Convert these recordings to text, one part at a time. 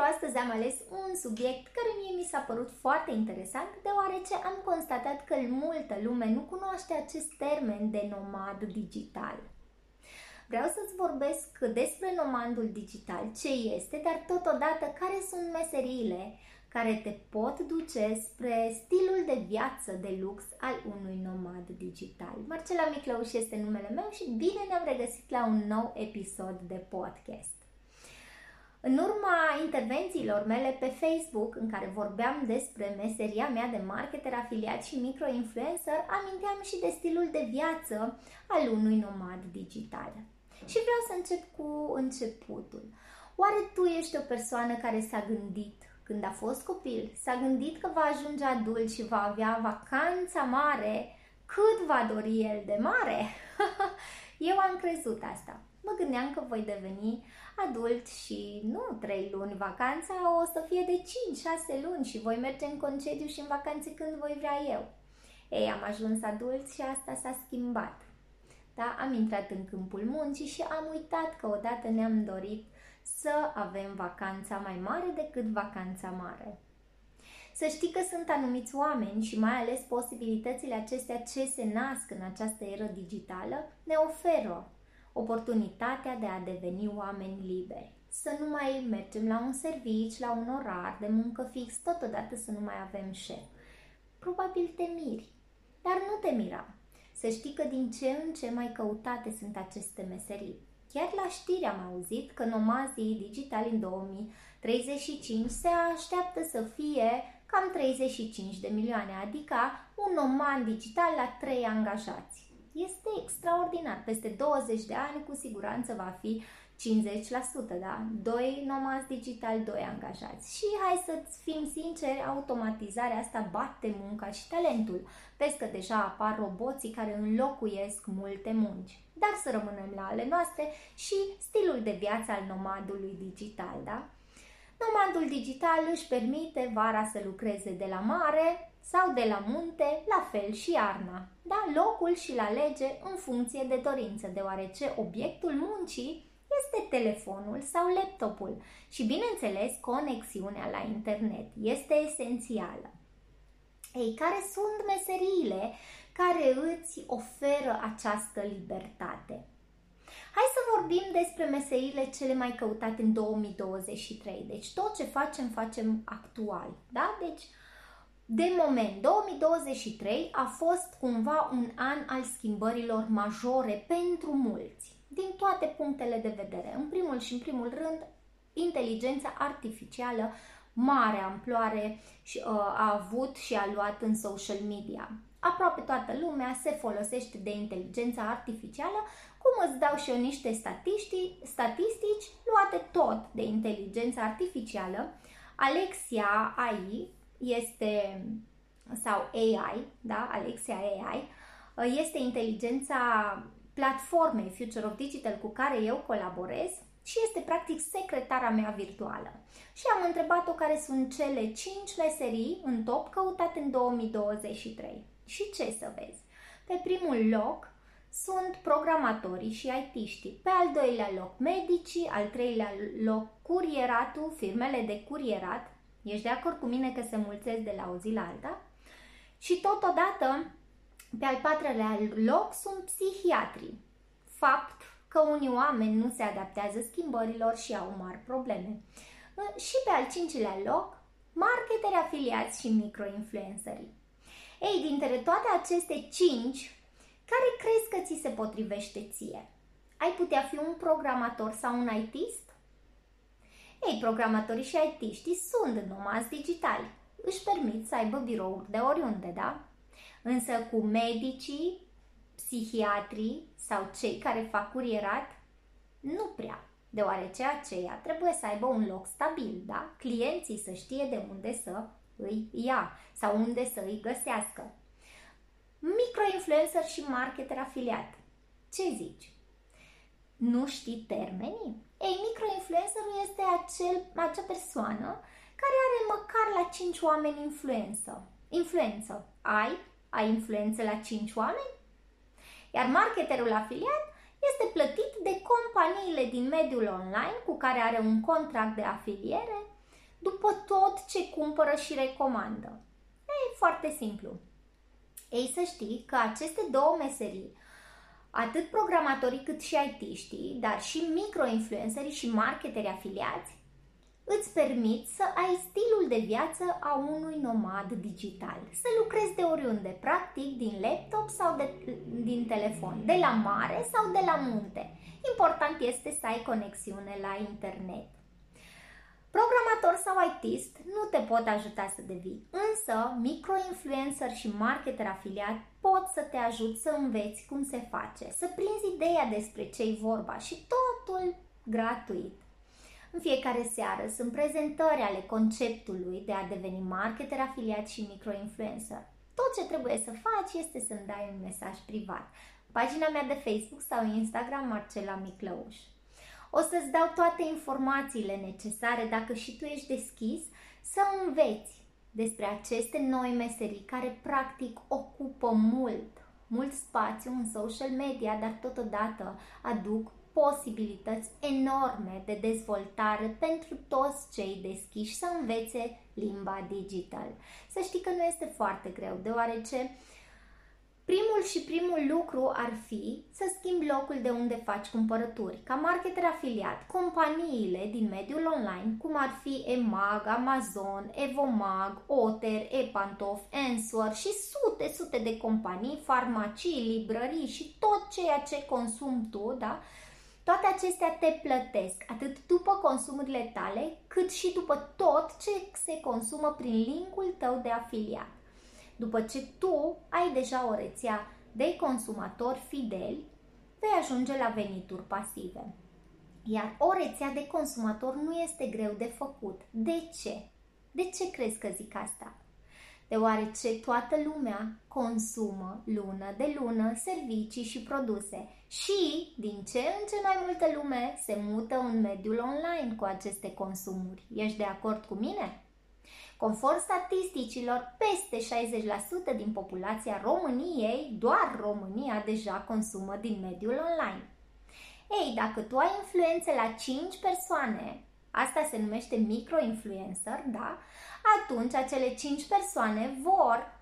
Pentru astăzi am ales un subiect care mie mi s-a părut foarte interesant, deoarece am constatat că multă lume nu cunoaște acest termen de nomad digital. Vreau să-ți vorbesc despre nomadul digital, ce este, dar totodată care sunt meseriile care te pot duce spre stilul de viață de lux al unui nomad digital. Marcela Miclăuș este numele meu și bine ne-am regăsit la un nou episod de podcast. În urma intervențiilor mele pe Facebook, în care vorbeam despre meseria mea de marketer afiliat și microinfluencer, aminteam și de stilul de viață al unui nomad digital. Și vreau să încep cu începutul. Oare tu ești o persoană care s-a gândit când a fost copil, s-a gândit că va ajunge adult și va avea vacanța mare cât va dori el de mare? Eu am crezut asta. Mă gândeam că voi deveni adult și nu 3 luni vacanța, o să fie de 5-6 luni și voi merge în concediu și în vacanțe când voi vrea eu. Ei, am ajuns adult și asta s-a schimbat. Da? Am intrat în câmpul muncii și am uitat că odată ne-am dorit să avem vacanța mai mare decât vacanța mare. Să știi că sunt anumiți oameni și mai ales posibilitățile acestea ce se nasc în această eră digitală ne oferă oportunitatea de a deveni oameni liberi. Să nu mai mergem la un servici, la un orar de muncă fix, totodată să nu mai avem șef. Probabil te miri, dar nu te mira. Să știi că din ce în ce mai căutate sunt aceste meserii. Chiar la știri am auzit că nomazii digitali în 2035 se așteaptă să fie cam 35 de milioane, adică un noman digital la 3 angajați. Este extraordinar. Peste 20 de ani cu siguranță va fi 50%, da? Doi nomazi digital, doi angajați. Și hai să fim sinceri, automatizarea asta bate munca și talentul. Vezi că deja apar roboții care înlocuiesc multe munci. Dar să rămânem la ale noastre și stilul de viață al nomadului digital, da? Nomadul digital își permite vara să lucreze de la mare sau de la munte, la fel și iarna. Da, locul și-l alege în funcție de dorință, deoarece obiectul muncii este telefonul sau laptopul și, bineînțeles, conexiunea la internet este esențială. Ei, care sunt meseriile care îți oferă această libertate? Hai să vorbim despre meseriile cele mai căutate în 2023. Deci tot ce facem, facem actual. Da? Deci, de moment, 2023 a fost cumva un an al schimbărilor majore pentru mulți din toate punctele de vedere. În primul și în primul rând, inteligența artificială mare amploare și, uh, a avut și a luat în social media. Aproape toată lumea se folosește de inteligența artificială, cum îți dau și eu niște statistici, statistici luate tot de inteligența artificială. Alexia AI este, sau AI, da, Alexia AI, uh, este inteligența platformei Future of Digital cu care eu colaborez și este practic secretara mea virtuală. Și am întrebat-o care sunt cele 5 meserii în top căutate în 2023. Și ce să vezi? Pe primul loc sunt programatorii și IT-știi, pe al doilea loc medicii, al treilea loc curieratul, firmele de curierat. Ești de acord cu mine că se mulțesc de la o zi la alta? Și totodată pe al patrulea loc sunt psihiatrii. Fapt că unii oameni nu se adaptează schimbărilor și au mari probleme. Și pe al cincilea loc, marketeri afiliați și microinfluencerii. Ei, dintre toate aceste cinci, care crezi că ți se potrivește ție? Ai putea fi un programator sau un ITist? Ei, programatorii și IT-știi sunt nomazi digitali. Își permit să aibă birouri de oriunde, da? Însă cu medicii, psihiatrii sau cei care fac curierat, nu prea, deoarece aceia trebuie să aibă un loc stabil, da? Clienții să știe de unde să îi ia sau unde să îi găsească. Microinfluencer și marketer afiliat. Ce zici? Nu știi termenii? Ei, microinfluencerul este acel, acea persoană care are măcar la 5 oameni influență. Influență. Ai ai influență la 5 oameni? Iar marketerul afiliat este plătit de companiile din mediul online cu care are un contract de afiliere după tot ce cumpără și recomandă? E foarte simplu. Ei să știi că aceste două meserii, atât programatorii cât și IT-știi, dar și microinfluencerii și marketeri afiliați, îți permit să ai stilul de viață a unui nomad digital. Să lucrezi de oriunde, practic din laptop sau de, din telefon, de la mare sau de la munte. Important este să ai conexiune la internet. Programator sau ITist nu te pot ajuta să devii, însă microinfluencer și marketer afiliat pot să te ajut să înveți cum se face, să prinzi ideea despre ce-i vorba și totul gratuit. În fiecare seară sunt prezentări ale conceptului de a deveni marketer afiliat și microinfluencer. Tot ce trebuie să faci este să-mi dai un mesaj privat. Pagina mea de Facebook sau Instagram Marcela Miclăuș. O să-ți dau toate informațiile necesare dacă și tu ești deschis să înveți despre aceste noi meserii care practic ocupă mult, mult spațiu în social media, dar totodată aduc posibilități enorme de dezvoltare pentru toți cei deschiși să învețe limba digital. Să știi că nu este foarte greu, deoarece Primul și primul lucru ar fi să schimbi locul de unde faci cumpărături. Ca marketer afiliat, companiile din mediul online, cum ar fi Emag, Amazon, Evomag, Otter, Epantof, Answer și sute, sute de companii, farmacii, librării și tot ceea ce consumi tu, da? Toate acestea te plătesc, atât după consumurile tale, cât și după tot ce se consumă prin linkul tău de afiliat. După ce tu ai deja o rețea de consumatori fideli, vei ajunge la venituri pasive. Iar o rețea de consumator nu este greu de făcut. De ce? De ce crezi că zic asta? Deoarece toată lumea consumă lună de lună servicii și produse și, din ce în ce mai multă lume, se mută în mediul online cu aceste consumuri. Ești de acord cu mine? Conform statisticilor, peste 60% din populația României, doar România, deja consumă din mediul online. Ei, dacă tu ai influențe la 5 persoane, asta se numește microinfluencer, da? Atunci acele 5 persoane vor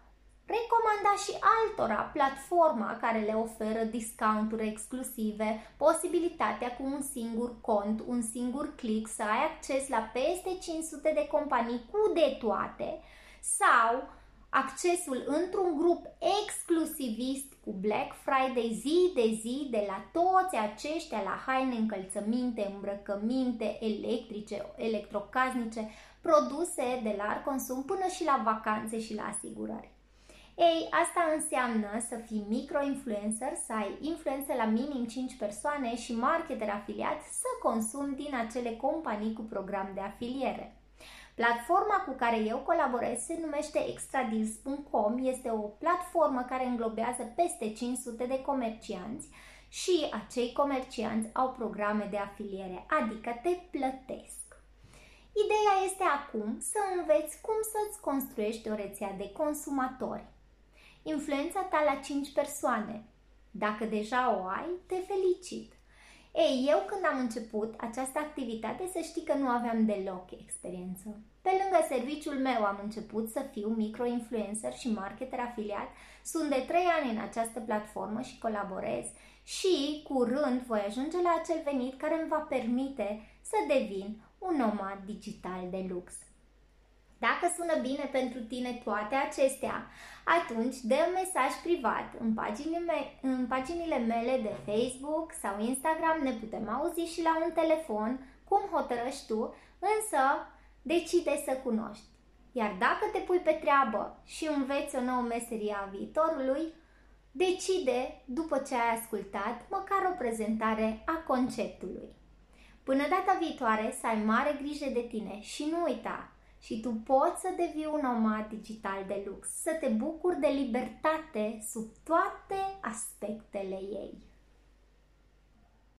recomanda și altora platforma care le oferă discounturi exclusive, posibilitatea cu un singur cont, un singur click să ai acces la peste 500 de companii cu de toate sau accesul într-un grup exclusivist cu Black Friday zi de zi de la toți aceștia la haine, încălțăminte, îmbrăcăminte, electrice, electrocasnice, produse de larg consum până și la vacanțe și la asigurări. Ei, asta înseamnă să fii micro-influencer, să ai influență la minim 5 persoane și marketer afiliat să consumi din acele companii cu program de afiliere. Platforma cu care eu colaborez se numește extradeals.com, este o platformă care înglobează peste 500 de comercianți și acei comercianți au programe de afiliere, adică te plătesc. Ideea este acum să înveți cum să-ți construiești o rețea de consumatori influența ta la 5 persoane. Dacă deja o ai, te felicit. Ei, eu când am început această activitate, să știi că nu aveam deloc experiență. Pe lângă serviciul meu am început să fiu microinfluencer și marketer afiliat. Sunt de 3 ani în această platformă și colaborez și curând voi ajunge la acel venit care îmi va permite să devin un nomad digital de lux. Dacă sună bine pentru tine toate acestea, atunci dă un mesaj privat în paginile, me- în paginile mele de Facebook sau Instagram, ne putem auzi și la un telefon, cum hotărăști tu, însă decide să cunoști. Iar dacă te pui pe treabă și înveți o nouă meserie a viitorului, decide, după ce ai ascultat, măcar o prezentare a conceptului. Până data viitoare, să ai mare grijă de tine și nu uita, și tu poți să devii un nomad digital de lux, să te bucuri de libertate sub toate aspectele ei.